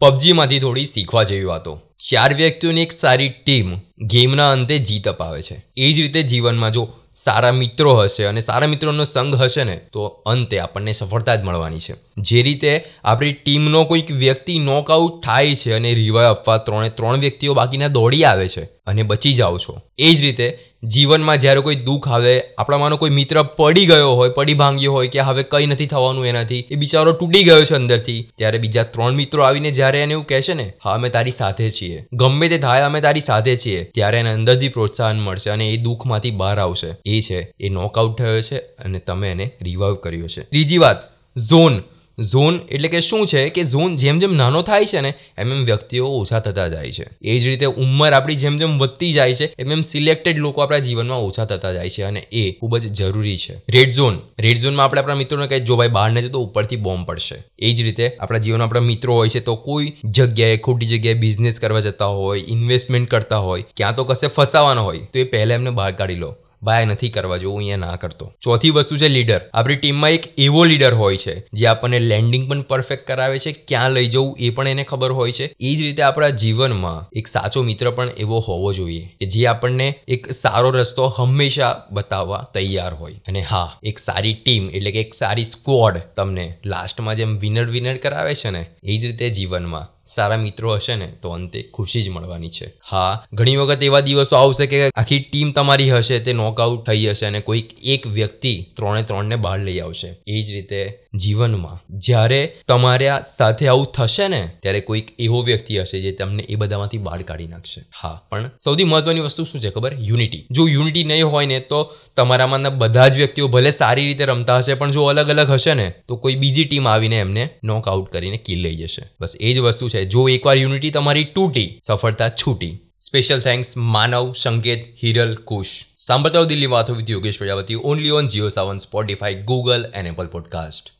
પબજીમાંથી થોડી શીખવા જેવી વાતો. ચાર વ્યક્તિઓની એક સારી ટીમ ગેમના અંતે જીત અપાવે છે. એ જ રીતે જીવનમાં જો સારા મિત્રો હશે અને સારા મિત્રોનો સંગ હશે ને, તો અંતે આપણને સફળતા જ મળવાની છે. જે રીતે આપણી ટીમનો કોઈક વ્યક્તિ નોકઆઉટ થાય છે અને રિવાય આપવા ત્રણે ત્રણ વ્યક્તિઓ બાકીના દોડી આવે છે અને બચી જાઓ છો. એ જ રીતે જીવનમાં જ્યારે કોઈ દુઃખ આવે, આપણામાંનો કોઈ મિત્ર પડી ગયો હોય, પડી ભાંગ્યો હોય કે હવે કંઈ નથી થવાનું એનાથી, એ બિચારો તૂટી ગયો છે અંદરથી, ત્યારે બીજા ત્રણ મિત્રો આવીને જ્યારે એને એવું કહેશે ને, હા, અમે તારી સાથે છીએ. ગમે તે થાય, અમે તારી સાથે છીએ. ત્યારે એને અંદરથી પ્રોત્સાહન મળશે અને એ દુઃખમાંથી બહાર આવશે. એ છે, એ નોકઆઉટ થયો છે અને તમે એને રિવાઈવ કર્યો છે. ત્રીજી વાત ઝોન ઝોન એટલે કે શું છે કે ઝોન જેમ જેમ નાનો થાય છે ને, એમ એમ વ્યક્તિઓ ઓછા થતા જાય છે. એ જ રીતે ઉંમર આપણી જેમ જેમ વધતી જાય છે, એમ એમ સિલેક્ટેડ લોકો આપણા જીવનમાં ઓછા થતા જાય છે અને એ ખૂબ જ જરૂરી છે. રેડ ઝોન રેડ ઝોનમાં આપણે આપણા મિત્રોને કહીએ જો ભાઈ બહાર ને તો ઉપરથી બોમ્બ પડશે. એ જ રીતે આપણા જીવનમાં આપણા મિત્રો હોય છે, તો કોઈ જગ્યાએ, ખોટી જગ્યાએ બિઝનેસ કરવા જતા હોય ઇન્વેસ્ટમેન્ટ કરતા હોય, ક્યાં તો કશે ફસાવાના હોય, તો એ પહેલાં એમને બહાર કાઢી લો. બાય નથી કરવા જેવું અહીંયા ના કરતો. ચોથી વસ્તુ છે લીડર. આપણી ટીમમાં એક એવો લીડર હોય છે, જે આપણને લેન્ડિંગ પણ પરફેક્ટ કરાવે છે, ક્યાં લઈ જવું એ પણ એને ખબર હોય છે. એ જ રીતે આપણા જીવનમાં એક સાચો મિત્ર પણ એવો હોવો જોઈએ, કે જે આપણને એક સારો રસ્તો હંમેશા બતાવવા તૈયાર હોય. અને હા, એક સારી ટીમ એટલે કે એક સારી સ્ક્વોડ તમને લાસ્ટમાં જેમ વિનર વિનર કરાવે છે ને, એ જ રીતે જીવનમાં સારા મિત્રો હશે ને, તો અંતે ખુશી જ મળવાની છે. હા, ઘણી વખત એવા દિવસો આવશે કે આખી ટીમ તમારી હશે, તે નોકઆઉટ થઈ હશે અને કોઈક એક વ્યક્તિ ત્રણે ત્રણને બહાર લઈ આવશે. એ જ રીતે જીવનમાં. જ્યારે તમારા સાથે આવું થશે ને, ત્યારે કોઈક એવો વ્યક્તિ હશે જે તમને એ બધામાંથી બહાર કાઢી નાખશે. હા, પણ સૌથી મહત્વની વસ્તુ શું છે ખબર? યુનિટી. જો યુનિટી નહીં હોય ને, તો તમારામાંના બધા જ વ્યક્તિઓ ભલે સારી રીતે રમતા હશે, પણ જો અલગ અલગ હશે ને, તો કોઈ બીજી ટીમ આવીને એમને નોકઆઉટ કરીને કિલ લઈ જશે. બસ એ જ વસ્તુ છે. જો એકવાર યુનિટી તમારી તૂટી, સફળતા છૂટી સ્પેશિયલ થેન્ક્સ માનવ સંકેત હિરલ કુશ સાંભળતા દિલ્હી વાતો with Yogesh Prajapati only on Jio Saavn Spotify Google and Apple podcast